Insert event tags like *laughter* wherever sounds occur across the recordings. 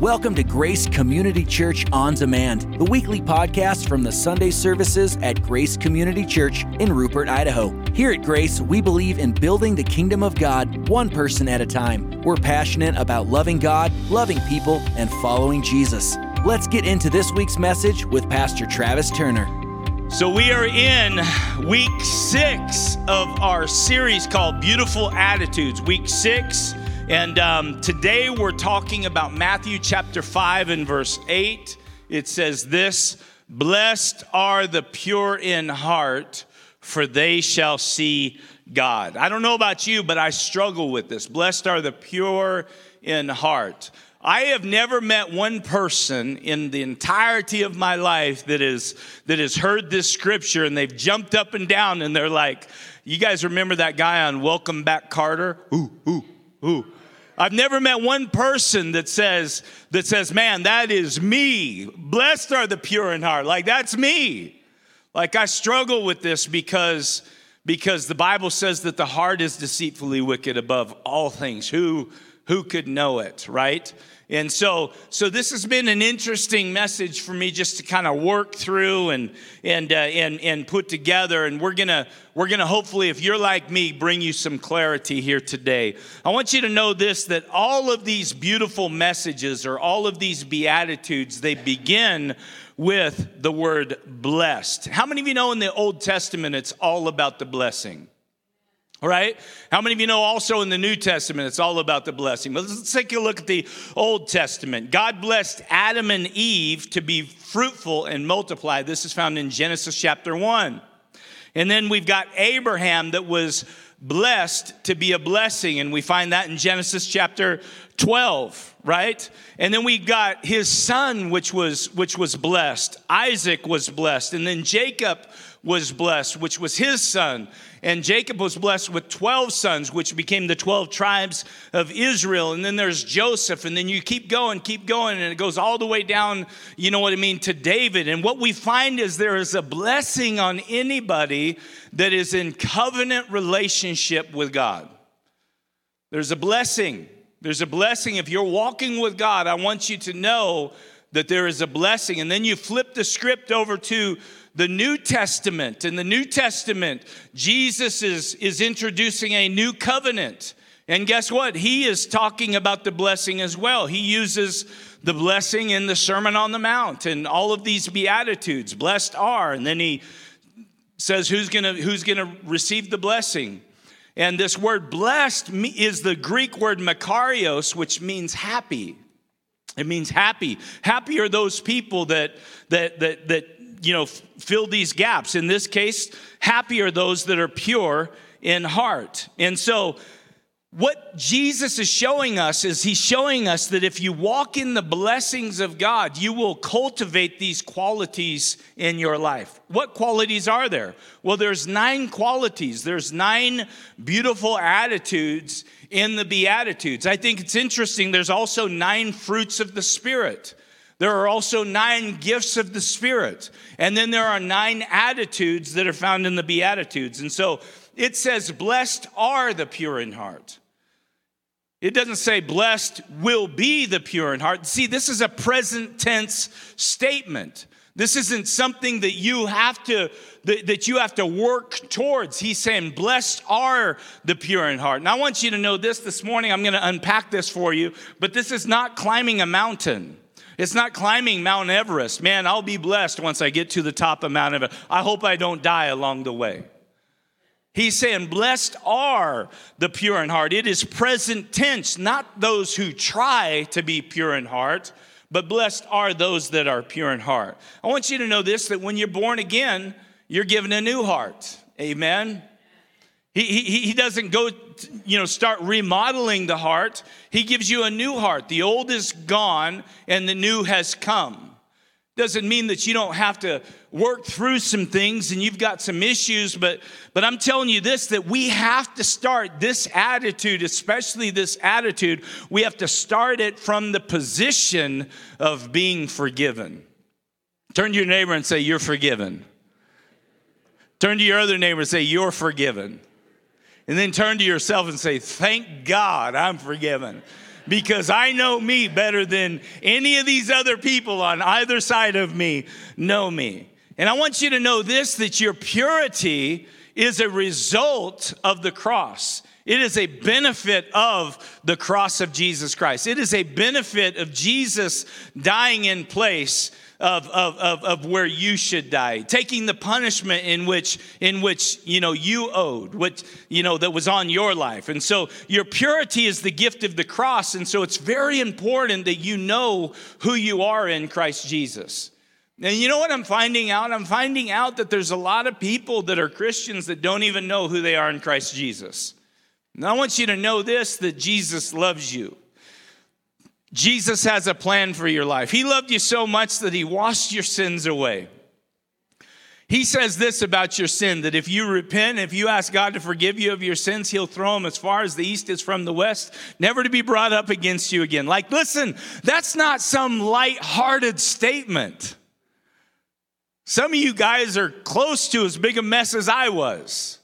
Welcome to Grace Community Church On Demand, the weekly podcast from the Sunday services at Grace Community Church in Rupert, Idaho. Here at Grace, we believe in building the kingdom of God one person at a time. We're passionate about loving God, loving people, and following Jesus. Let's get into this week's message with Pastor Travis Turner. So, we are in week six of our series called Beautiful Attitudes. Week six and um, today we're talking about Matthew chapter 5 and verse 8. It says this Blessed are the pure in heart, for they shall see God. I don't know about you, but I struggle with this. Blessed are the pure in heart. I have never met one person in the entirety of my life that is that has heard this scripture and they've jumped up and down and they're like, you guys remember that guy on Welcome Back Kotter? Ooh, ooh, ooh. I've never met one person that says, that says, man, that is me. Blessed are the pure in heart. Like that's me. Like I struggle with this because, because the Bible says that the heart is deceitfully wicked above all things. Who, who could know it, right? And so, so this has been an interesting message for me just to kind of work through and and uh, and and put together. And we're gonna we're gonna hopefully, if you're like me, bring you some clarity here today. I want you to know this: that all of these beautiful messages or all of these beatitudes, they begin with the word blessed. How many of you know in the Old Testament it's all about the blessing? All right? How many of you know also in the New Testament it's all about the blessing? But let's take a look at the Old Testament. God blessed Adam and Eve to be fruitful and multiply. This is found in Genesis chapter 1. And then we've got Abraham that was blessed to be a blessing, and we find that in Genesis chapter 12, right? And then we got his son, which was which was blessed. Isaac was blessed, and then Jacob was blessed, which was his son. And Jacob was blessed with 12 sons, which became the 12 tribes of Israel. And then there's Joseph. And then you keep going, keep going, and it goes all the way down, you know what I mean, to David. And what we find is there is a blessing on anybody that is in covenant relationship with God. There's a blessing. There's a blessing. If you're walking with God, I want you to know that there is a blessing. And then you flip the script over to the New Testament. In the New Testament, Jesus is, is introducing a new covenant. And guess what? He is talking about the blessing as well. He uses the blessing in the Sermon on the Mount and all of these beatitudes. Blessed are. And then he says who's gonna who's gonna receive the blessing. And this word blessed is the Greek word makarios, which means happy. It means happy. Happy are those people that that that that you know, fill these gaps. In this case, happy are those that are pure in heart. And so, what Jesus is showing us is he's showing us that if you walk in the blessings of God, you will cultivate these qualities in your life. What qualities are there? Well, there's nine qualities. There's nine beautiful attitudes in the beatitudes. I think it's interesting there's also nine fruits of the spirit. There are also nine gifts of the Spirit. And then there are nine attitudes that are found in the Beatitudes. And so it says, Blessed are the pure in heart. It doesn't say, Blessed will be the pure in heart. See, this is a present tense statement. This isn't something that you have to that, you have to work towards. He's saying, Blessed are the pure in heart. And I want you to know this this morning. I'm going to unpack this for you, but this is not climbing a mountain. It's not climbing Mount Everest. Man, I'll be blessed once I get to the top of Mount Everest. I hope I don't die along the way. He's saying, Blessed are the pure in heart. It is present tense, not those who try to be pure in heart, but blessed are those that are pure in heart. I want you to know this that when you're born again, you're given a new heart. Amen. He, he, doesn't go, you know, start remodeling the heart. He gives you a new heart. The old is gone and the new has come. Doesn't mean that you don't have to work through some things and you've got some issues, but, but I'm telling you this that we have to start this attitude, especially this attitude, we have to start it from the position of being forgiven. Turn to your neighbor and say, You're forgiven. Turn to your other neighbor and say, You're forgiven and then turn to yourself and say, Thank God I'm forgiven. because I know me better than any of these other people on either side of me know me. And I want you to know this that your purity is a result of the cross. It is a benefit of the cross of Jesus Christ. It is a benefit of Jesus dying in place of, of, of, of, where you should die, taking the punishment in which, in which, you know, you owed, what, you know, that was on your life. And so your purity is the gift of the cross. And so it's very important that you know who you are in Christ Jesus. And you know what I'm finding out? I'm finding out that there's a lot of people that are Christians that don't even know who they are in Christ Jesus. And I want you to know this that Jesus loves you. Jesus has a plan for your life. He loved you so much that he washed your sins away. He says this about your sin that if you repent, if you ask God to forgive you of your sins, He'll throw them as far as the east is from the west, never to be brought up against you again. Like, listen, that's not some light-hearted statement. Some of you guys are close to as big a mess as I was.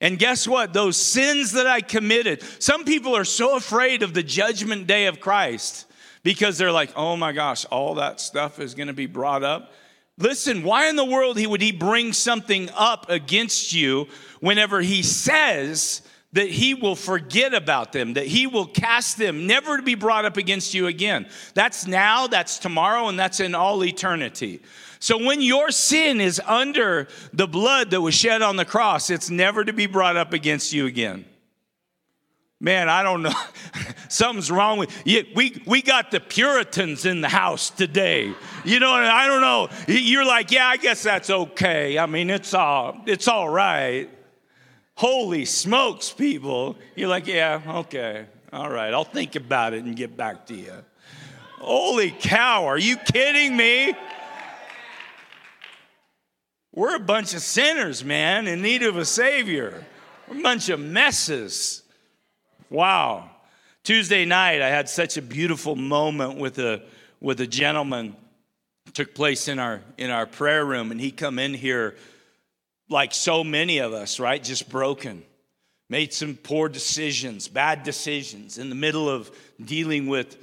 And guess what? Those sins that I committed, some people are so afraid of the judgment day of Christ because they're like, oh my gosh, all that stuff is going to be brought up. Listen, why in the world would he bring something up against you whenever he says that he will forget about them, that he will cast them, never to be brought up against you again? That's now, that's tomorrow, and that's in all eternity. So when your sin is under the blood that was shed on the cross, it's never to be brought up against you again. Man, I don't know. *laughs* Something's wrong with you. We, we got the Puritans in the house today. You know, I don't know. You're like, yeah, I guess that's okay. I mean, it's all, it's all right. Holy smokes, people. You're like, yeah, okay. All right. I'll think about it and get back to you. Holy cow, are you kidding me? We're a bunch of sinners, man, in need of a Savior. We're a bunch of messes. Wow. Tuesday night, I had such a beautiful moment with a, with a gentleman. It took place in our, in our prayer room, and he come in here like so many of us, right? Just broken. Made some poor decisions, bad decisions in the middle of dealing with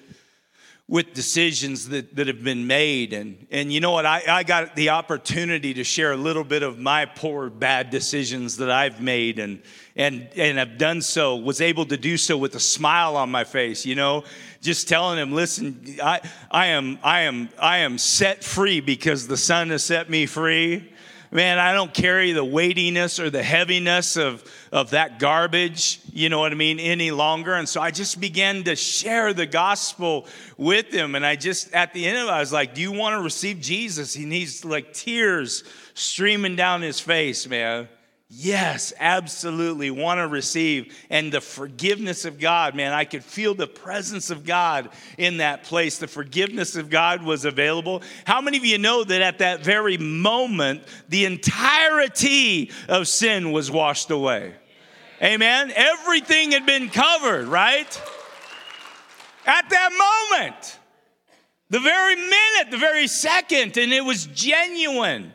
with decisions that, that have been made. And, and you know what? I, I got the opportunity to share a little bit of my poor, bad decisions that I've made and, and, and have done so, was able to do so with a smile on my face, you know, just telling him, listen, I, I, am, I, am, I am set free because the Son has set me free man, I don't carry the weightiness or the heaviness of, of that garbage, you know what I mean, any longer. And so I just began to share the gospel with him. And I just, at the end of it, I was like, Do you want to receive Jesus? He needs like tears streaming down his face, man. Yes, absolutely want to receive. And the forgiveness of God, man, I could feel the presence of God in that place. The forgiveness of God was available. How many of you know that at that very moment, the entirety of sin was washed away? Amen. Everything had been covered, right? At that moment, the very minute, the very second, and it was genuine.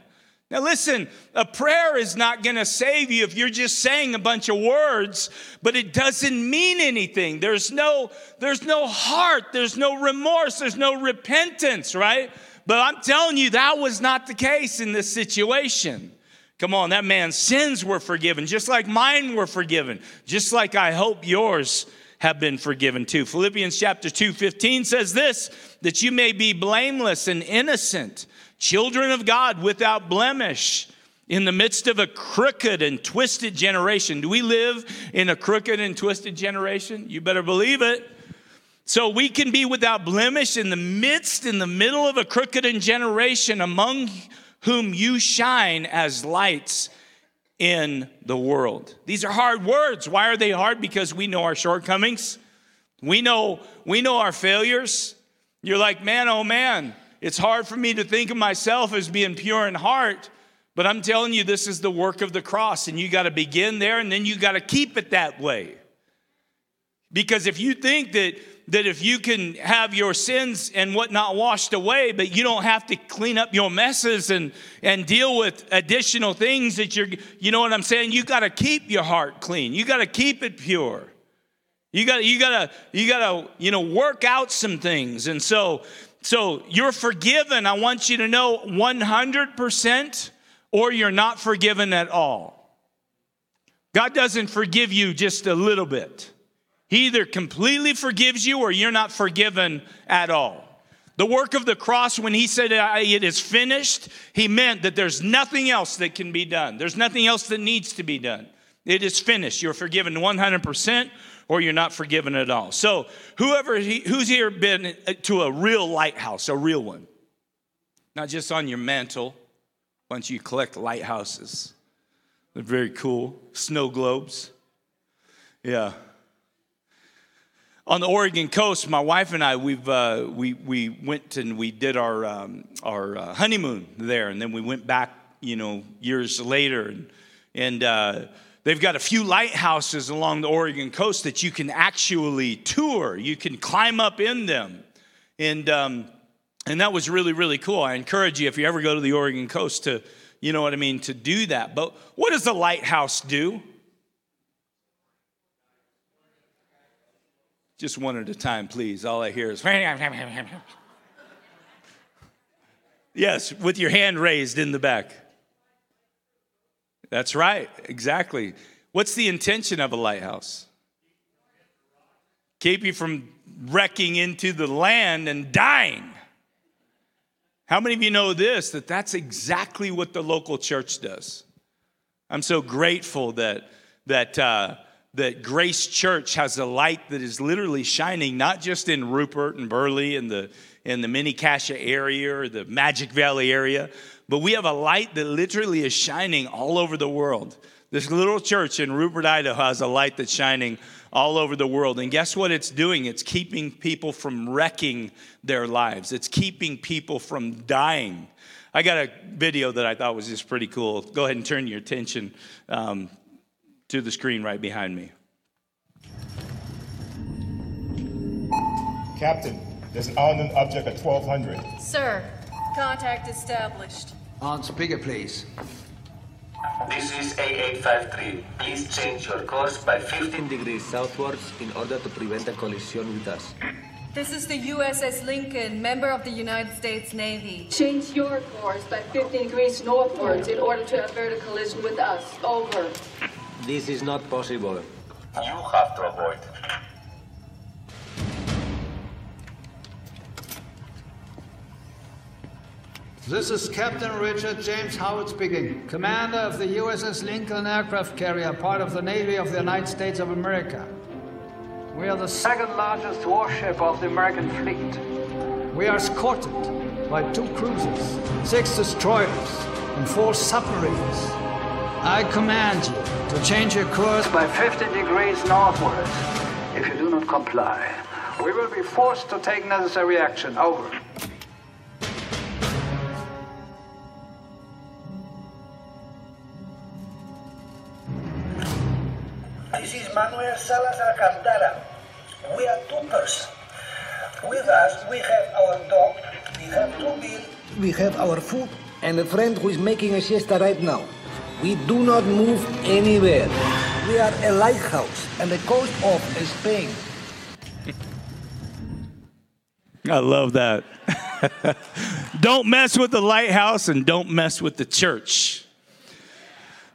Now, listen, a prayer is not going to save you if you're just saying a bunch of words, but it doesn't mean anything. There's no, there's no heart, there's no remorse, there's no repentance, right? But I'm telling you, that was not the case in this situation. Come on, that man's sins were forgiven, just like mine were forgiven, just like I hope yours have been forgiven too. Philippians chapter 2, 15 says this that you may be blameless and innocent children of God without blemish in the midst of a crooked and twisted generation. Do we live in a crooked and twisted generation? You better believe it. So we can be without blemish in the midst, in the middle of a crooked and generation among whom you shine as lights in the world. These are hard words. Why are they hard? Because we know our shortcomings. We know we know our failures. You're like, "Man, oh man, it's hard for me to think of myself as being pure in heart, but I'm telling you, this is the work of the cross, and you got to begin there, and then you got to keep it that way. Because if you think that that if you can have your sins and whatnot washed away, but you don't have to clean up your messes and, and deal with additional things that you're, you know what I'm saying? You got to keep your heart clean. You got to keep it pure. You got you got to you got to you know work out some things. And so so you're forgiven. I want you to know 100% or you're not forgiven at all. God doesn't forgive you just a little bit. He either completely forgives you or you're not forgiven at all. The work of the cross, when he said it is finished, he meant that there's nothing else that can be done. There's nothing else that needs to be done. It is finished. You're forgiven 100% or you're not forgiven at all. So, whoever who's here been to a real lighthouse, a real one, not just on your mantle, once you collect lighthouses. They're very cool. Snow globes. Yeah. On the Oregon coast, my wife and I, we've, uh, we, we went and we did our, um, our uh, honeymoon there, and then we went back, you know, years later. And, and uh, they've got a few lighthouses along the Oregon coast that you can actually tour. You can climb up in them. And, um, and that was really, really cool. I encourage you, if you ever go to the Oregon coast, to, you know what I mean, to do that. But what does the lighthouse do? Just one at a time, please. All I hear is. *laughs* yes, with your hand raised in the back. That's right, exactly. What's the intention of a lighthouse? Keep you from wrecking into the land and dying. How many of you know this? That that's exactly what the local church does. I'm so grateful that that uh, that Grace Church has a light that is literally shining, not just in Rupert and Burley and the in the Mini-Cassia area or the Magic Valley area, but we have a light that literally is shining all over the world. This little church in Rupert, Idaho has a light that's shining all over the world. And guess what it's doing? It's keeping people from wrecking their lives, it's keeping people from dying. I got a video that I thought was just pretty cool. Go ahead and turn your attention um, to the screen right behind me. Captain, there's an unknown object at 1200. Sir, contact established. On speaker, please. This is A853. Please change your course by 15 degrees southwards in order to prevent a collision with us. This is the USS Lincoln, member of the United States Navy. Change your course by 15 degrees northwards in order to avert a collision with us. Over. This is not possible. You have to avoid. This is Captain Richard James Howard speaking, commander of the USS Lincoln aircraft carrier, part of the Navy of the United States of America. We are the second largest warship of the American fleet. We are escorted by two cruisers, six destroyers, and four submarines. I command you to change your course by 50 degrees northward. If you do not comply, we will be forced to take necessary action. Over. Manuel Salazar Cantara. We are two persons. With us, we have our dog, we have two beer, We have our food and a friend who is making a siesta right now. We do not move anywhere. We are a lighthouse on the coast of Spain. I love that. *laughs* don't mess with the lighthouse and don't mess with the church.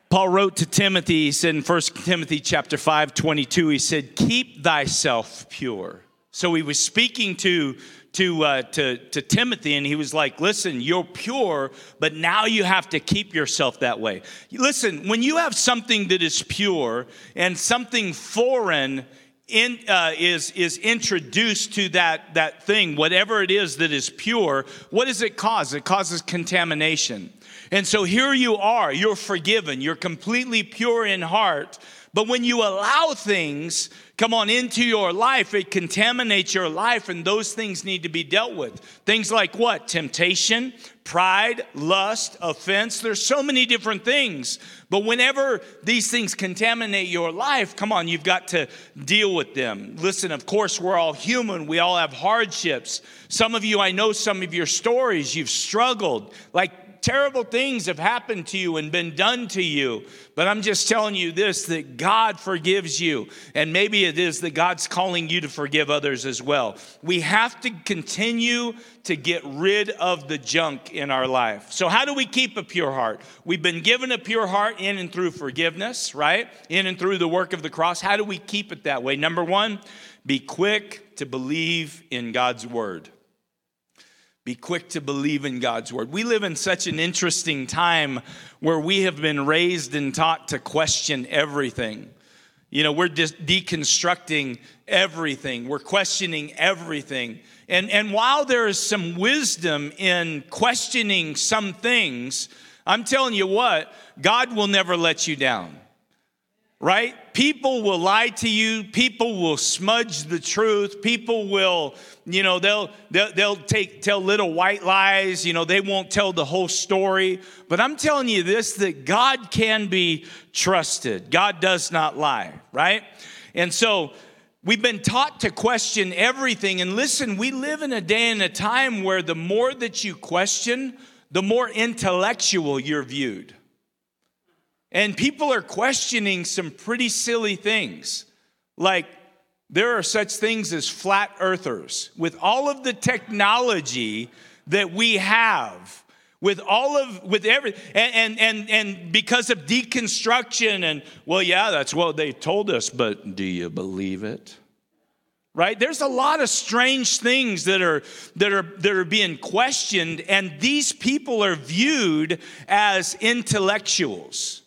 Paul wrote to Timothy, he said in 1 Timothy chapter 5, 22, he said, Keep thyself pure. So he was speaking to, to, uh, to, to Timothy, and he was like, Listen, you're pure, but now you have to keep yourself that way. Listen, when you have something that is pure and something foreign in, uh, is, is introduced to that, that thing, whatever it is that is pure, what does it cause? It causes contamination. And so here you are, you're forgiven, you're completely pure in heart. But when you allow things come on into your life, it contaminates your life, and those things need to be dealt with. Things like what? Temptation, pride, lust, offense. There's so many different things. But whenever these things contaminate your life, come on, you've got to deal with them. Listen, of course, we're all human, we all have hardships. Some of you, I know some of your stories, you've struggled. Like terrible things have happened to you and been done to you. But I'm just telling you this that God forgives you. And maybe it is that God's calling you to forgive others as well. We have to continue to get rid of the junk in our life. So, how do we keep a pure heart? We've been given a pure heart in and through forgiveness, right? In and through the work of the cross. How do we keep it that way? Number one, be quick to believe in God's word. Be quick to believe in God's word. We live in such an interesting time where we have been raised and taught to question everything. You know, we're just deconstructing everything, we're questioning everything. And, and while there is some wisdom in questioning some things, I'm telling you what, God will never let you down right? People will lie to you. People will smudge the truth. People will, you know, they'll, they'll, they'll take, tell little white lies. You know, they won't tell the whole story. But I'm telling you this that God can be trusted. God does not lie, right? And so we've been taught to question everything. And listen, we live in a day and a time where the more that you question, the more intellectual you're viewed. And people are questioning some pretty silly things. Like, there are such things as flat earthers. With all of the technology that we have, with all of with every and, and and and because of deconstruction and well yeah that's what they told us but do you believe it right there's a lot of strange things that are that are that are being questioned and these people are viewed as intellectuals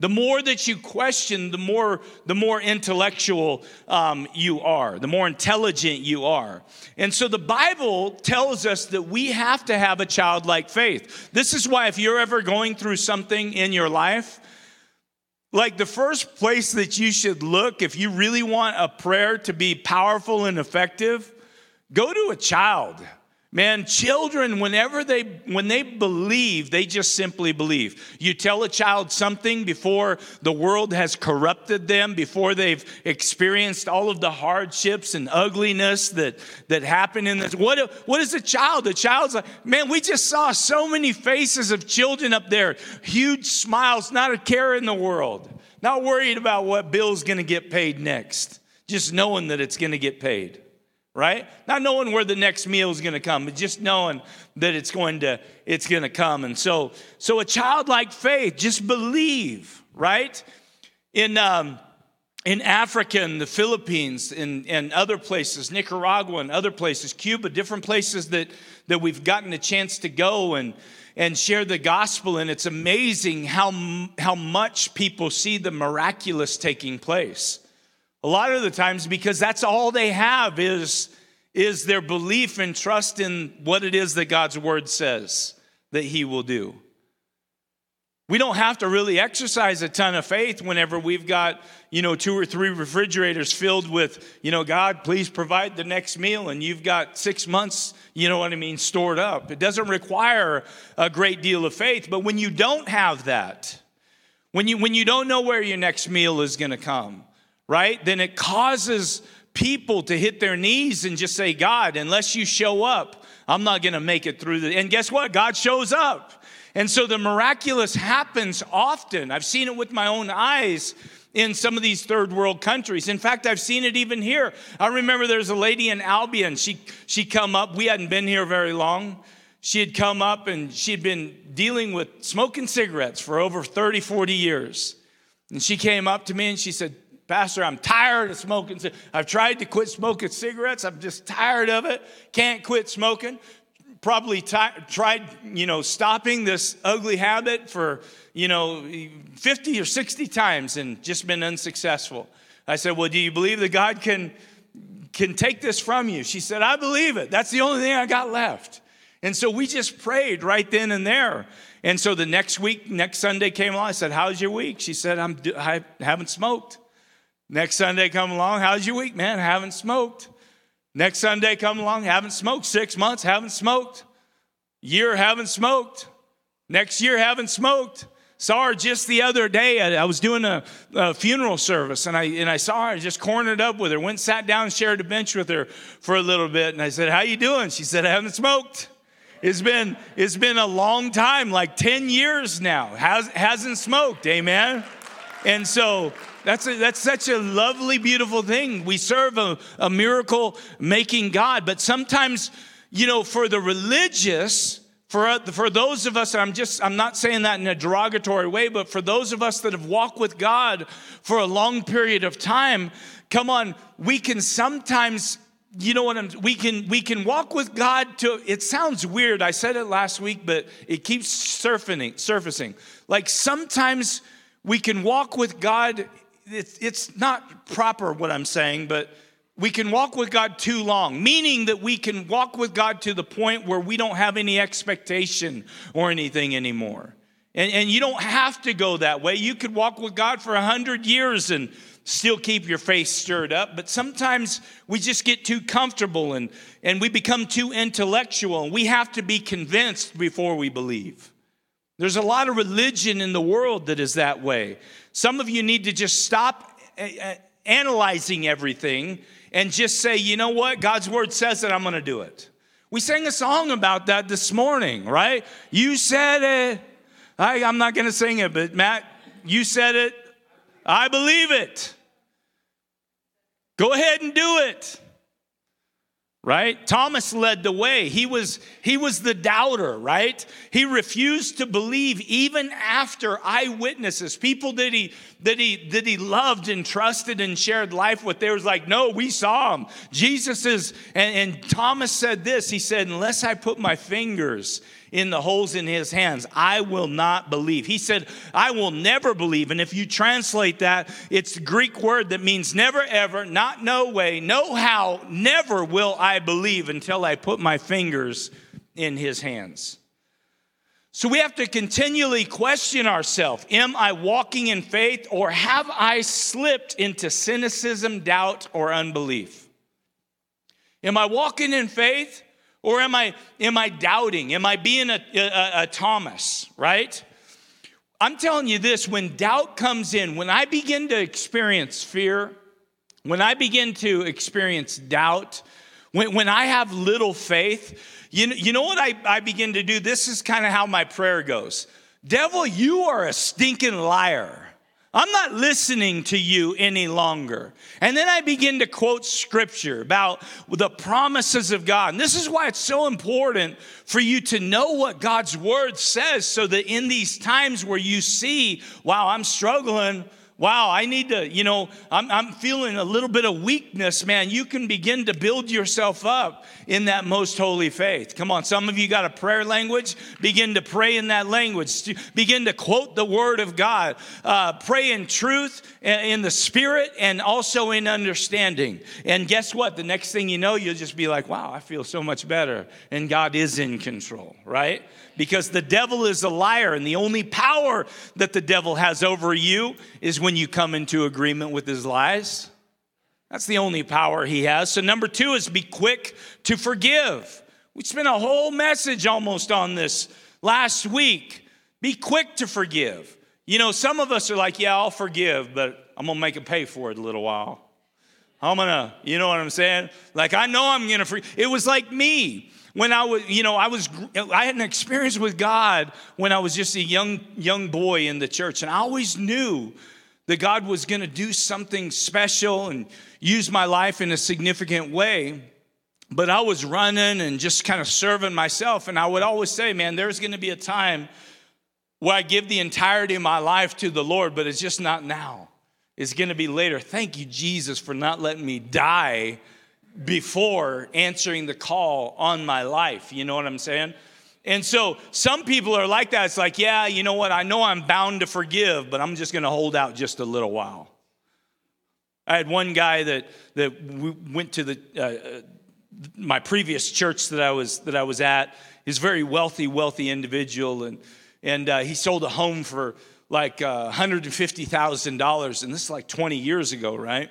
the more that you question, the more, the more intellectual um, you are, the more intelligent you are. And so the Bible tells us that we have to have a childlike faith. This is why, if you're ever going through something in your life, like the first place that you should look, if you really want a prayer to be powerful and effective, go to a child. Man, children, whenever they when they believe, they just simply believe. You tell a child something before the world has corrupted them, before they've experienced all of the hardships and ugliness that, that happen in this. What, what is a child? A child's like, man, we just saw so many faces of children up there, huge smiles, not a care in the world, not worried about what bill's gonna get paid next, just knowing that it's gonna get paid right? Not knowing where the next meal is going to come, but just knowing that it's going to it's going to come. And so so a childlike faith, just believe, right? In um, in Africa and the Philippines and, and other places, Nicaragua and other places, Cuba, different places that, that we've gotten a chance to go and, and share the gospel. And it's amazing how, how much people see the miraculous taking place. A lot of the times because that's all they have is, is their belief and trust in what it is that God's word says that he will do. We don't have to really exercise a ton of faith whenever we've got, you know, two or three refrigerators filled with, you know, God, please provide the next meal, and you've got six months, you know what I mean, stored up. It doesn't require a great deal of faith. But when you don't have that, when you when you don't know where your next meal is gonna come, right? Then it causes people to hit their knees and just say, God, unless you show up, I'm not going to make it through. And guess what? God shows up. And so the miraculous happens often. I've seen it with my own eyes in some of these third world countries. In fact, I've seen it even here. I remember there's a lady in Albion. She she come up. We hadn't been here very long. She had come up and she'd been dealing with smoking cigarettes for over 30, 40 years. And she came up to me and she said, Pastor, I'm tired of smoking. I've tried to quit smoking cigarettes. I'm just tired of it. Can't quit smoking. Probably t- tried, you know, stopping this ugly habit for, you know, 50 or 60 times and just been unsuccessful. I said, Well, do you believe that God can, can take this from you? She said, I believe it. That's the only thing I got left. And so we just prayed right then and there. And so the next week, next Sunday came along. I said, How's your week? She said, I'm, I haven't smoked. Next Sunday come along, how's your week, man? Haven't smoked. Next Sunday come along, haven't smoked. Six months, haven't smoked. Year, haven't smoked. Next year, haven't smoked. Saw her just the other day. I, was doing a, a, funeral service and I, and I saw her, I just cornered up with her, went sat down shared a bench with her for a little bit. And I said, how you doing? She said, I haven't smoked. It's been it's been a long time, like 10 years now. Has hasn't smoked, amen. And so that's a, that's such a lovely, beautiful thing. We serve a, a miracle making God, but sometimes, you know, for the religious, for, uh, for those of us, I'm just, I'm not saying that in a derogatory way, but for those of us that have walked with God for a long period of time, come on, we can sometimes you know what I'm we can we can walk with God to it sounds weird. I said it last week, but it keeps surfacing surfacing. Like sometimes we can walk with God, it's, it's not proper what I'm saying, but we can walk with God too long, meaning that we can walk with God to the point where we don't have any expectation or anything anymore. And, and you don't have to go that way. You could walk with God for a hundred years and still keep your faith stirred up, but sometimes we just get too comfortable and, and we become too intellectual, and we have to be convinced before we believe. There's a lot of religion in the world that is that way. Some of you need to just stop eh, eh, analyzing everything and just say, you know what? God's word says that I'm going to do it. We sang a song about that this morning, right? You said it. I, am not going to sing it, but Matt, you said it. I believe it. Go ahead and do it. Right? Thomas led the way. He was he was the doubter, right? He refused to believe even after eyewitnesses, people that he that he that he loved and trusted and shared life with. They was like, "No, we saw him." Jesus is and, and Thomas said this. He said, "Unless I put my fingers in the holes in his hands. I will not believe. He said, I will never believe. And if you translate that, it's a Greek word that means never ever, not no way, no how, never will I believe until I put my fingers in his hands. So we have to continually question ourselves Am I walking in faith or have I slipped into cynicism, doubt, or unbelief? Am I walking in faith or am I, am I doubting? Am I being a, a, a Thomas, right? I'm telling you this when doubt comes in, when I begin to experience fear, when I begin to experience doubt, when, when I have little faith, you know, you know what I, I begin to do? This is kind of how my prayer goes Devil, you are a stinking liar. I'm not listening to you any longer. And then I begin to quote scripture about the promises of God. And this is why it's so important for you to know what God's word says so that in these times where you see, wow, I'm struggling wow, I need to, you know, I'm, I'm feeling a little bit of weakness, man. You can begin to build yourself up in that most holy faith. Come on, some of you got a prayer language. Begin to pray in that language. Begin to quote the word of God. Uh, pray in truth, in the spirit, and also in understanding. And guess what? The next thing you know, you'll just be like, wow, I feel so much better. And God is in control, right? because the devil is a liar, and the only power that the devil has over you is when you come into agreement with his lies. That's the only power he has. So, number two is be quick to forgive. We spent a whole message almost on this last week. Be quick to forgive. You know, some of us are like, yeah, I'll forgive, but I'm gonna make it pay for it a little while. I'm gonna, you know what I'm saying? Like, I know I'm gonna forgive. It was like me when I was, you know, I was, I had an experience with God when I was just a young, young boy in the church, and I always knew that God was going to do something special and use my life in a significant way. But I was running and just kind of serving myself, and I would always say, man, there's going to be a time where I give the entirety of my life to the Lord, but it's just not now. It's going to be later. Thank you, Jesus, for not letting me die before answering the call on my life. You know what I'm saying? And so some people are like that. It's like, yeah, you know what? I know I'm bound to forgive, but I'm just going to hold out just a little while. I had one guy that that went to the uh, my previous church that I was that I was at. He's a very wealthy, wealthy individual, and and uh, he sold a home for like uh, $150,000, and this is like 20 years ago, right?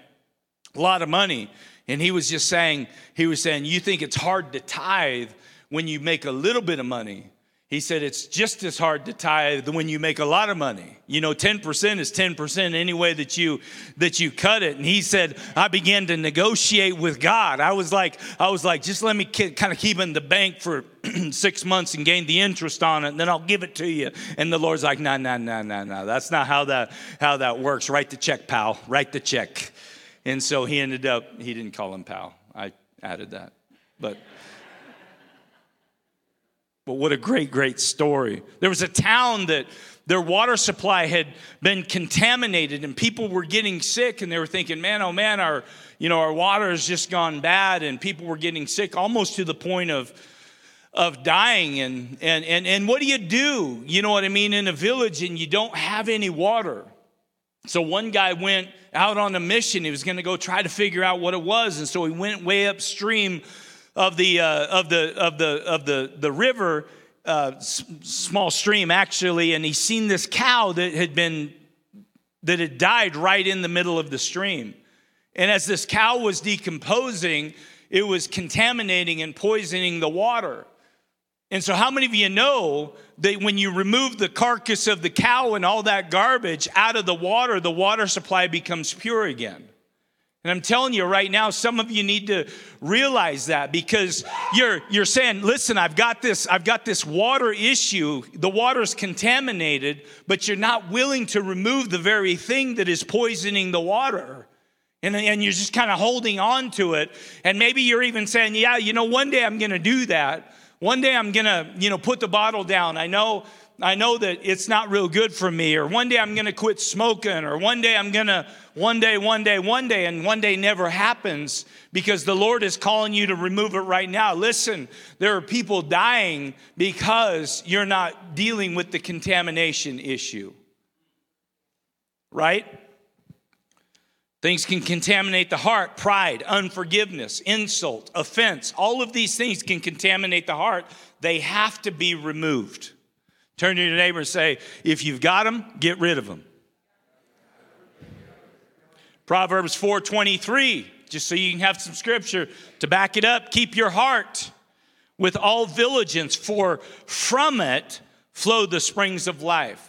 A lot of money. And he was just saying, he was saying, you think it's hard to tithe when you make a little bit of money. He said it's just as hard to tithe when you make a lot of money. You know, 10% is 10% any way that you that you cut it. And he said, I began to negotiate with God. I was like, I was like, just let me kind of keep in the bank for *clears throat* six months and gain the interest on it, and then I'll give it to you. And the Lord's like, no, no, no, no, no. That's not how that how that works. Write the check, pal. Write the check. And so he ended up, he didn't call him pal. I added that. But but what a great, great story. There was a town that their water supply had been contaminated and people were getting sick and they were thinking, man, oh man, our, you know, our water has just gone bad and people were getting sick almost to the point of, of dying. And, and, and, and what do you do, you know what I mean, in a village and you don't have any water? So one guy went out on a mission. He was going to go try to figure out what it was. And so he went way upstream of the, uh, of the, of the, of the, the river, uh, s- small stream actually, and he seen this cow that had been, that had died right in the middle of the stream. And as this cow was decomposing, it was contaminating and poisoning the water. And so, how many of you know that when you remove the carcass of the cow and all that garbage out of the water, the water supply becomes pure again? And I'm telling you right now, some of you need to realize that because you're, you're saying, listen, I've got this, I've got this water issue. The water's contaminated, but you're not willing to remove the very thing that is poisoning the water. And, and you're just kind of holding on to it. And maybe you're even saying, yeah, you know, one day I'm gonna do that. One day I'm gonna, you know, put the bottle down. I know I know that it's not real good for me, or one day I'm gonna quit smoking, or one day I'm gonna, one day, one day, one day, and one day never happens because the Lord is calling you to remove it right now. Listen, there are people dying because you're not dealing with the contamination issue, right? Things can contaminate the heart pride, unforgiveness, insult, offense. All of these things can contaminate the heart. They have to be removed. Turn to your neighbor and say, if you've got them, get rid of them. Proverbs 4:23, just so you can have some scripture to back it up, keep your heart with all diligence, for from it flow the springs of life.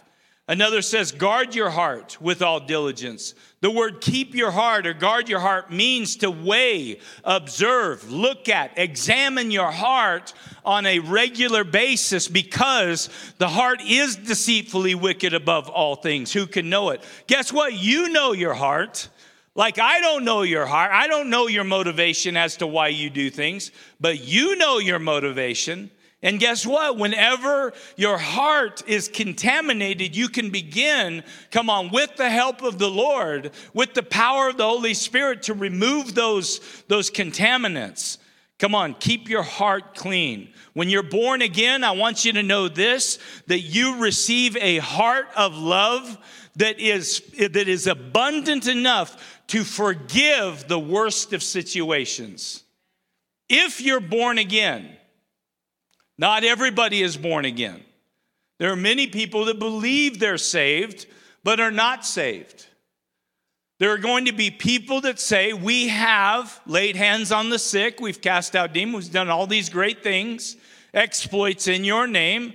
Another says, guard your heart with all diligence. The word keep your heart or guard your heart means to weigh, observe, look at, examine your heart on a regular basis because the heart is deceitfully wicked above all things. Who can know it? Guess what? You know your heart. Like, I don't know your heart. I don't know your motivation as to why you do things, but you know your motivation. And guess what? Whenever your heart is contaminated, you can begin, come on, with the help of the Lord, with the power of the Holy Spirit to remove those, those contaminants. Come on, keep your heart clean. When you're born again, I want you to know this that you receive a heart of love that is, that is abundant enough to forgive the worst of situations. If you're born again, not everybody is born again. There are many people that believe they're saved, but are not saved. There are going to be people that say, We have laid hands on the sick, we've cast out demons, we've done all these great things, exploits in your name.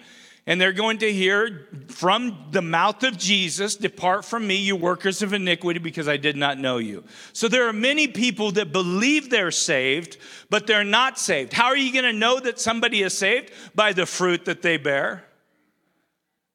And they're going to hear from the mouth of Jesus, Depart from me, you workers of iniquity, because I did not know you. So there are many people that believe they're saved, but they're not saved. How are you going to know that somebody is saved? By the fruit that they bear.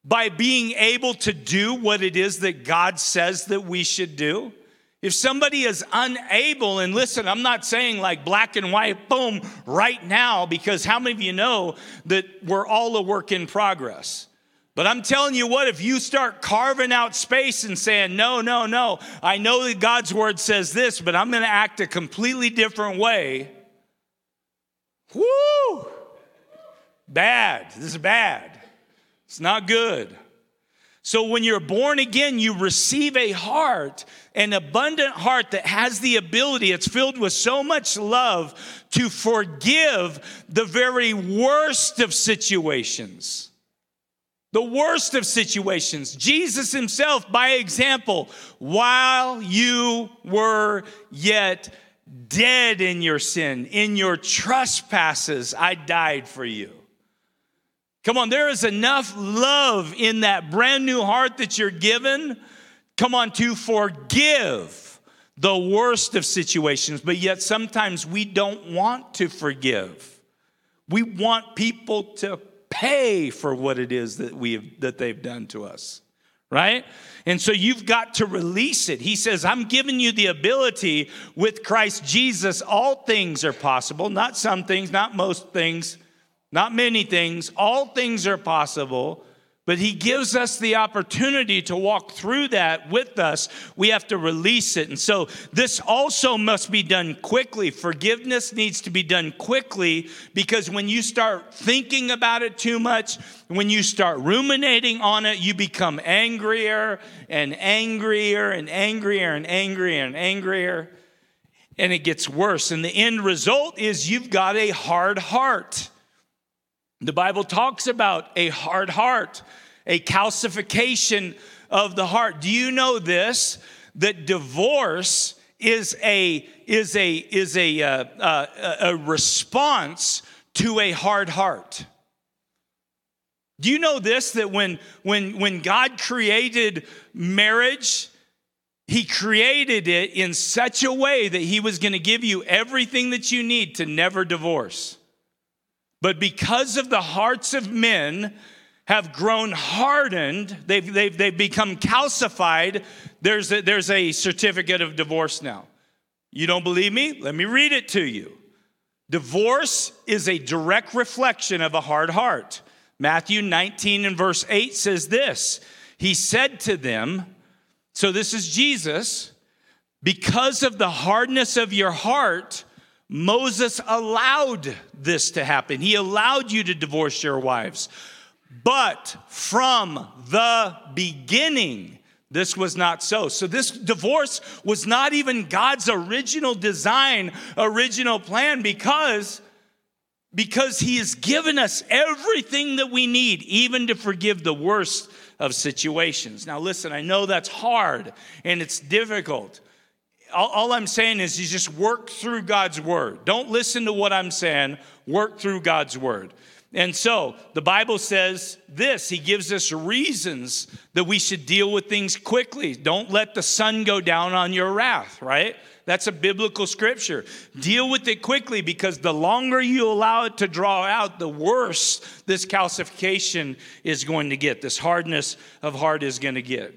By being able to do what it is that God says that we should do. If somebody is unable, and listen, I'm not saying like black and white, boom, right now, because how many of you know that we're all a work in progress? But I'm telling you what, if you start carving out space and saying, no, no, no, I know that God's word says this, but I'm going to act a completely different way. Whoo! Bad. This is bad. It's not good. So when you're born again, you receive a heart, an abundant heart that has the ability, it's filled with so much love to forgive the very worst of situations. The worst of situations. Jesus himself, by example, while you were yet dead in your sin, in your trespasses, I died for you. Come on, there is enough love in that brand new heart that you're given. Come on, to forgive the worst of situations, but yet sometimes we don't want to forgive. We want people to pay for what it is that we have, that they've done to us right? And so you've got to release it. He says, I'm giving you the ability with Christ Jesus, all things are possible, not some things, not most things, not many things. All things are possible but he gives us the opportunity to walk through that with us. We have to release it. And so this also must be done quickly. Forgiveness needs to be done quickly because when you start thinking about it too much, when you start ruminating on it, you become angrier and angrier and angrier and angrier and angrier. And it gets worse. And the end result is you've got a hard heart. The Bible talks about a hard heart, a calcification of the heart. Do you know this? That divorce is a is a is a uh, uh, a response to a hard heart. Do you know this? That when when when God created marriage, He created it in such a way that He was going to give you everything that you need to never divorce. But because of the hearts of men have grown hardened, they've, they've, they've become calcified, there's a, there's a certificate of divorce now. You don't believe me? Let me read it to you. Divorce is a direct reflection of a hard heart. Matthew 19 and verse 8 says this He said to them, so this is Jesus, because of the hardness of your heart, Moses allowed this to happen. He allowed you to divorce your wives. But from the beginning, this was not so. So, this divorce was not even God's original design, original plan, because, because He has given us everything that we need, even to forgive the worst of situations. Now, listen, I know that's hard and it's difficult all, all, I'm saying is you just work through God's word. Don't listen to what I'm saying, work through God's word. And so the Bible says this He gives us reasons that we should deal with things quickly. Don't let the sun go down on your wrath, right? That's a biblical scripture. Deal with it quickly because the longer you allow it to draw out, the worse this calcification is going to get, this hardness of heart is going to get.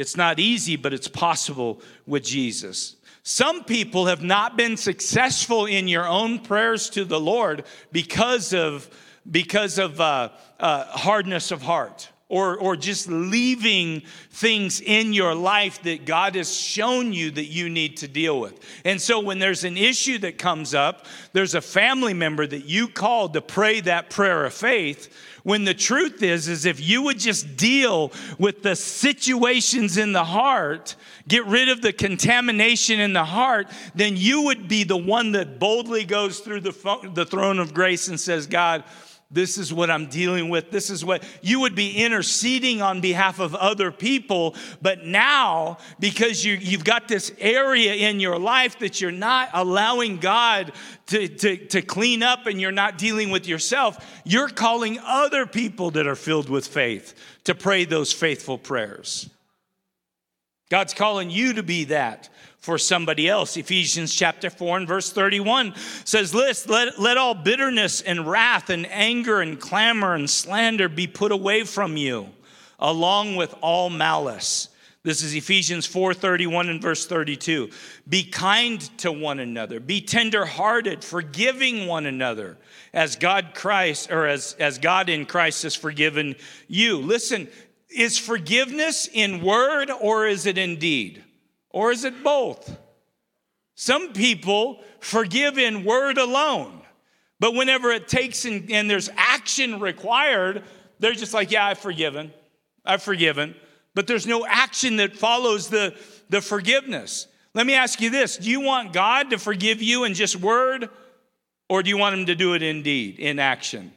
It's not easy, but it's possible with Jesus. Some people have not been successful in your own prayers to the Lord because of, because of uh, uh, hardness of heart or, or just leaving things in your life that God has shown you that you need to deal with. And so when there's an issue that comes up, there's a family member that you called to pray that prayer of faith when the truth is is if you would just deal with the situations in the heart get rid of the contamination in the heart then you would be the one that boldly goes through the, the throne of grace and says god this is what I'm dealing with. This is what you would be interceding on behalf of other people. But now, because you, you've got this area in your life that you're not allowing God to, to, to clean up and you're not dealing with yourself, you're calling other people that are filled with faith to pray those faithful prayers. God's calling you to be that for somebody else. Ephesians chapter 4 and verse 31 says, List, let, let all bitterness and wrath and anger and clamor and slander be put away from you, along with all malice. This is Ephesians 4 31 and verse 32. Be kind to one another, be tenderhearted, forgiving one another, as God Christ, or as, as God in Christ has forgiven you. Listen, is forgiveness in word or is it in deed? Or is it both? Some people forgive in word alone, but whenever it takes and, there's action required, they're just like, yeah, I've forgiven. I've forgiven. But there's no action that follows the, the forgiveness. Let me ask you this Do you want God to forgive you in just word, or do you want Him to do it in deed, in action?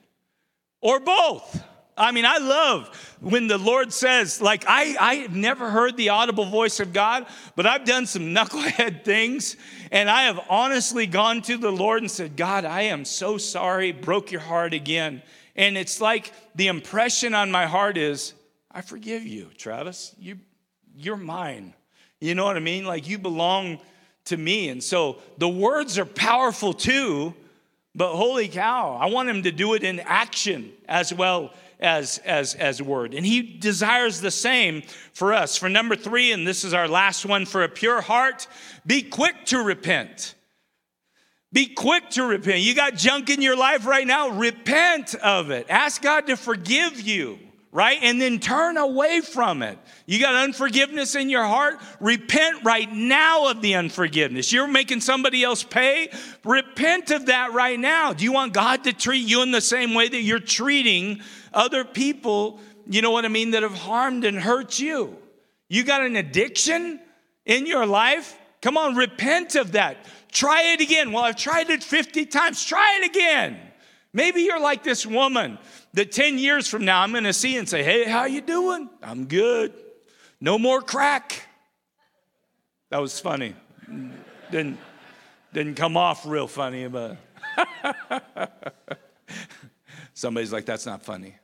Or both? I mean, I love when the Lord says, like, I, I've never heard the audible voice of God, but I've done some *laughs* knucklehead things. And I have honestly gone to the Lord and said, God, I am so sorry, broke your heart again. And it's like the impression on my heart is, I forgive you, Travis. You, you're mine. You know what I mean? Like you belong to me. And so the words are powerful too, but holy cow, I want him to do it in action as well as, as, as word. And he desires the same for us. For number three, and this is our last one, for a pure heart, be quick to repent. Be quick to repent. You got junk in your life right now, repent of it. Ask God to forgive you right? And then turn away from it. You got unforgiveness in your heart? Repent right now of the unforgiveness. You're making somebody else pay? Repent of that right now. Do you want God to treat you in the same way that you're treating other people, you know what I mean, that have harmed and hurt you? You got an addiction in your life? Come on, repent of that. Try it again. Well, I've tried it 50 times. Try it again. Maybe you're like this woman that 10 years from now I'm going to see and say, "Hey, how you doing?" "I'm good." "No more crack." That was funny. didn't didn't come off real funny, but *laughs* somebody's like, "That's not funny."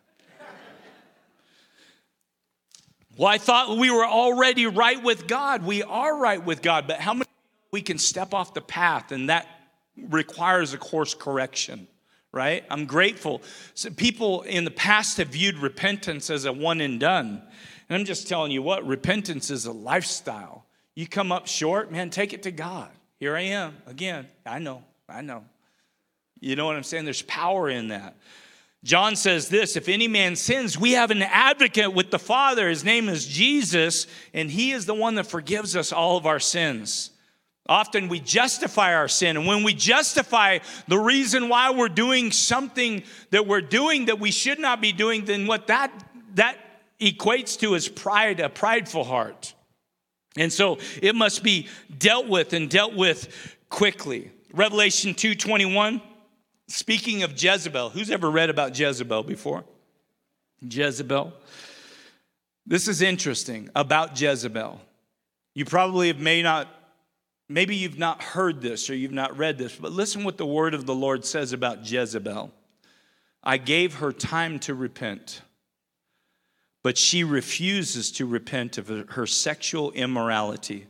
Well, I thought we were already right with God. We are right with God, but how many we can step off the path and that requires a course correction right? I'm grateful. So people in the past have viewed repentance as a one and done. And I'm just telling you what, repentance is a lifestyle. You come up short, man, take it to God. Here I am again. I know, I know. You know what I'm saying? There's power in that. John says this if any man sins, we have an advocate with the Father. His name is Jesus, and he is the one that forgives us all of our sins. Often we justify our sin. And when we justify the reason why we're doing something that we're doing that we should not be doing, then what that, that equates to is pride, a prideful heart. And so it must be dealt with and dealt with quickly. Revelation 2:21 speaking of Jezebel. Who's ever read about Jezebel before? Jezebel. This is interesting about Jezebel. You probably may not Maybe you've not heard this or you've not read this, but listen what the word of the Lord says about Jezebel. I gave her time to repent, but she refuses to repent of her sexual immorality.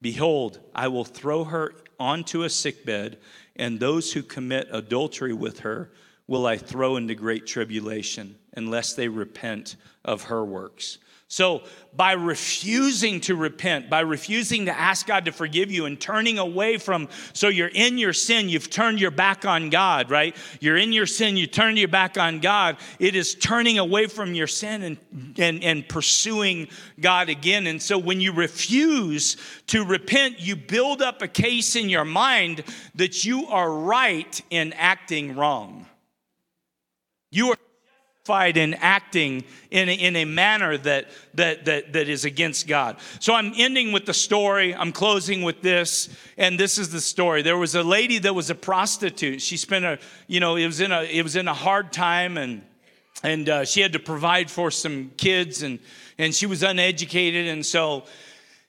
Behold, I will throw her onto a sickbed, and those who commit adultery with her will I throw into great tribulation, unless they repent of her works. So, by refusing to repent, by refusing to ask God to forgive you and turning away from, so you're in your sin, you've turned your back on God, right? You're in your sin, you turn your back on God. It is turning away from your sin and, and, and pursuing God again. And so, when you refuse to repent, you build up a case in your mind that you are right in acting wrong. You are in acting in a, in a manner that, that, that, that is against God. So I'm ending with the story. I'm closing with this. And this is the story. There was a lady that was a prostitute. She spent a, you know, it was in a, it was in a hard time and, and uh, she had to provide for some kids and, and she was uneducated. And so,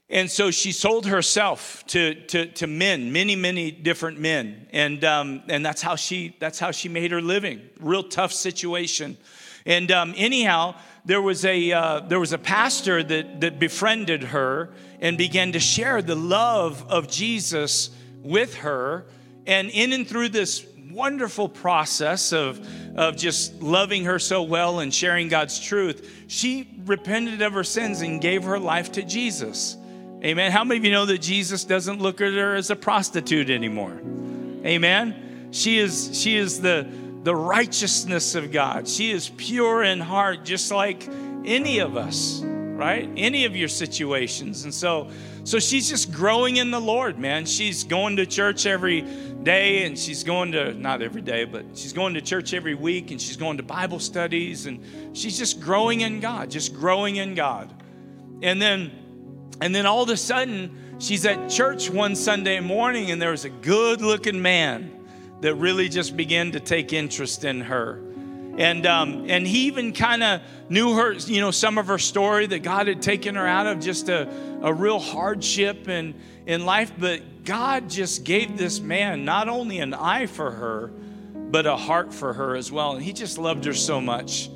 and so she sold herself to, to, to men, many, many different men. And, um, and that's, how she, that's how she made her living. Real tough situation. And um, anyhow, there was a uh, there was a pastor that that befriended her and began to share the love of Jesus with her, and in and through this wonderful process of of just loving her so well and sharing God's truth, she repented of her sins and gave her life to Jesus. Amen. How many of you know that Jesus doesn't look at her as a prostitute anymore? Amen. She is she is the the righteousness of God. She is pure in heart, just like any of us, right? Any of your situations. And so, so she's just growing in the Lord, man. She's going to church every day and she's going to, not every day, but she's going to church every week and she's going to Bible studies and she's just growing in God, just growing in God. And then, and then all of a sudden, she's at church one Sunday morning and there was a good looking man that really just began to take interest in her. And, um, and he even kind of knew her, you know, some of her story that God had taken her out of just a, a real hardship in, in life. But God just gave this man not only an eye for her, but a heart for her as well. And he just loved her so much.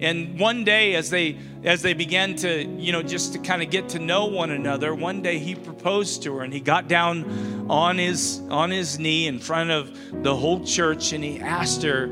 And one day, as they as they began to, you know, just to kind of get to know one another, one day he proposed to her, and he got down on his on his knee in front of the whole church, and he asked her,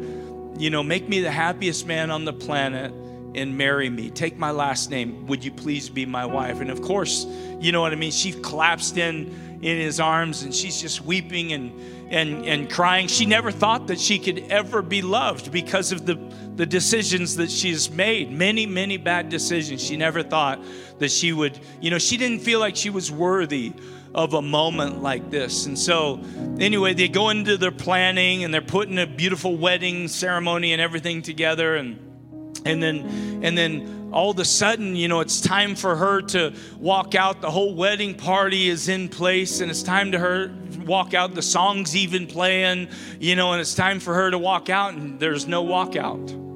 you know, make me the happiest man on the planet and marry me. Take my last name. Would you please be my wife? And of course, you know what I mean. She collapsed in in his arms, and she's just weeping and and and crying. She never thought that she could ever be loved because of the the decisions that she's made, many, many bad decisions. She never thought that she would, you know, she didn't feel like she was worthy of a moment like this. And so, anyway, they go into their planning and they're putting a beautiful wedding ceremony and everything together. And and then and then all of a sudden you know it's time for her to walk out the whole wedding party is in place and it's time to her walk out the songs even playing you know and it's time for her to walk out and there's no walkout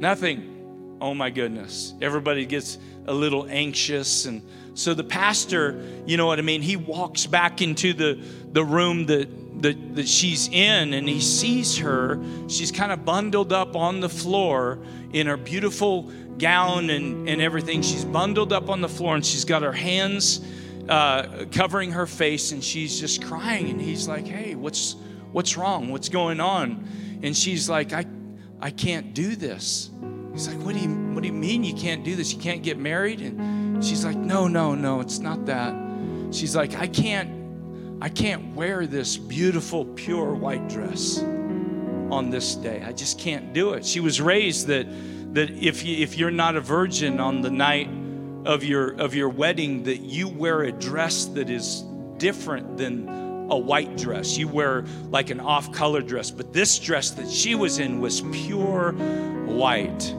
Nothing. Oh my goodness. Everybody gets a little anxious. And so the pastor, you know what I mean, he walks back into the, the room that, that, that she's in and he sees her. She's kind of bundled up on the floor in her beautiful gown and, and everything. She's bundled up on the floor and she's got her hands uh, covering her face and she's just crying. And he's like, hey, what's, what's wrong? What's going on? And she's like, I I can't do this. He's like, what do you what do you mean you can't do this? You can't get married? And she's like, no, no, no, it's not that. She's like, I can't I can't wear this beautiful pure white dress on this day. I just can't do it. She was raised that that if you if you're not a virgin on the night of your of your wedding that you wear a dress that is different than a white dress. You wear like an off color dress. But this dress that she was in was pure white.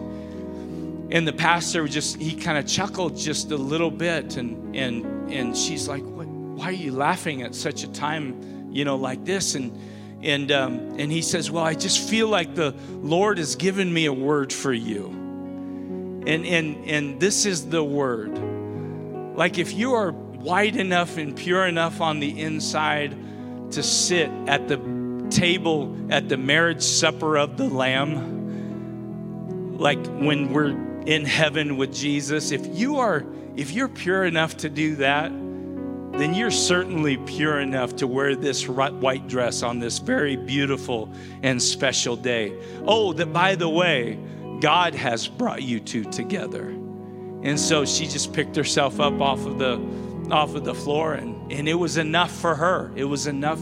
And the pastor just, he kind of chuckled just a little bit. And, and, and she's like, what, why are you laughing at such a time, you know, like this? And, and, um, and he says, well, I just feel like the Lord has given me a word for you. And, and, and this is the word. Like if you are white enough and pure enough on the inside to sit at the table at the marriage supper of the Lamb, like when we're in heaven with Jesus, if you are if you're pure enough to do that, then you're certainly pure enough to wear this white dress on this very beautiful and special day. Oh, that by the way, God has brought you two together. And so she just picked herself up off of the off of the floor, and, and it was enough for her. It was enough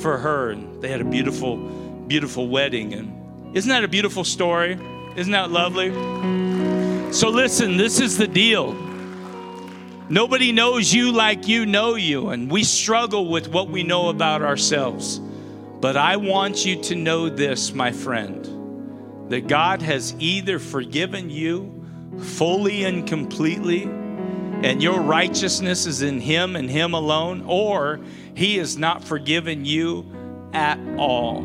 for her. And they had a beautiful, beautiful wedding. And isn't that a beautiful story? Isn't that lovely? So, listen, this is the deal. Nobody knows you like you know you, and we struggle with what we know about ourselves. But I want you to know this, my friend, that God has either forgiven you fully and completely and your righteousness is in Him and Him alone, or He has not forgiven you at all.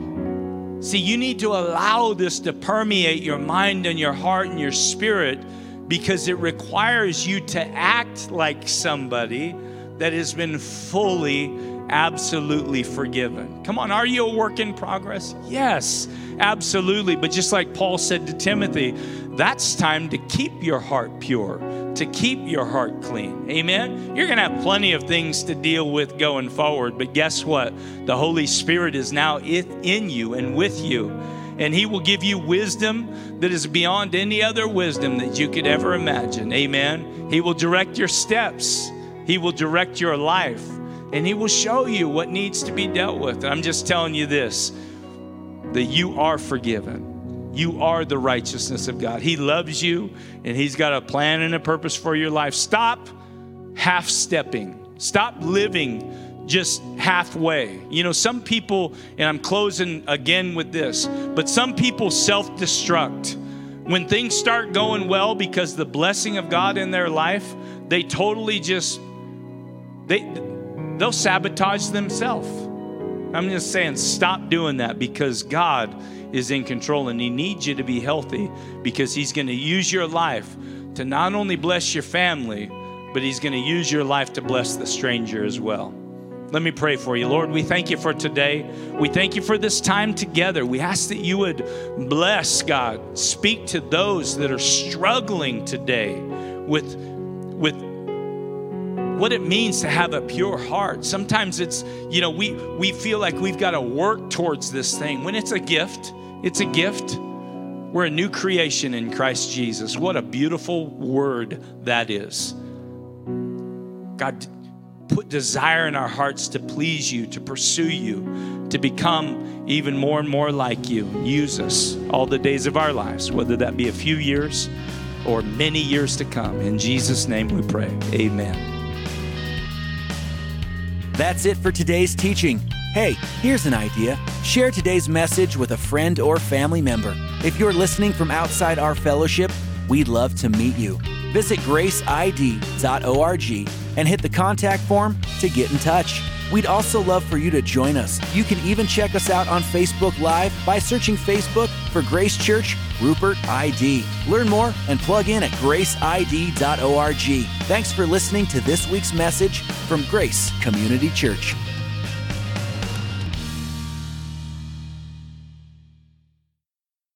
See, you need to allow this to permeate your mind and your heart and your spirit because it requires you to act like somebody that has been fully, absolutely forgiven. Come on, are you a work in progress? Yes, absolutely. But just like Paul said to Timothy, that's time to keep your heart pure to keep your heart clean. Amen. You're going to have plenty of things to deal with going forward, but guess what? The Holy Spirit is now in you and with you. And he will give you wisdom that is beyond any other wisdom that you could ever imagine. Amen. He will direct your steps. He will direct your life. And he will show you what needs to be dealt with. I'm just telling you this that you are forgiven you are the righteousness of God. He loves you and He's got a plan and a purpose for your life. Stop half stepping, stop living just halfway. You know, some people, and I'm closing again with this, but some people self destruct. When things start going well because the blessing of God in their life, they totally just they they'll sabotage themselves. I'm just saying stop doing that because God is in control and He needs you to be healthy because He's going to use your life to not only bless your family, but He's going to use your life to bless the stranger as well. Let me pray for you. Lord, we thank you for today. We thank you for this time together. We ask that you would bless, God, speak to those that are struggling today with, with what it means to have a pure heart. Sometimes it's, you know, we, we feel like we've got to work towards this thing when it's a gift. It's a gift. We're a new creation in Christ Jesus. What a beautiful word that is. God, put desire in our hearts to please you, to pursue you, to become even more and more like you. Use us all the days of our lives, whether that be a few years or many years to come. In Jesus' name we pray. Amen. That's it for today's teaching. Hey, here's an idea. Share today's message with a friend or family member. If you're listening from outside our fellowship, we'd love to meet you. Visit graceid.org and hit the contact form to get in touch. We'd also love for you to join us. You can even check us out on Facebook Live by searching Facebook for Grace Church Rupert ID. Learn more and plug in at graceid.org. Thanks for listening to this week's message from Grace Community Church.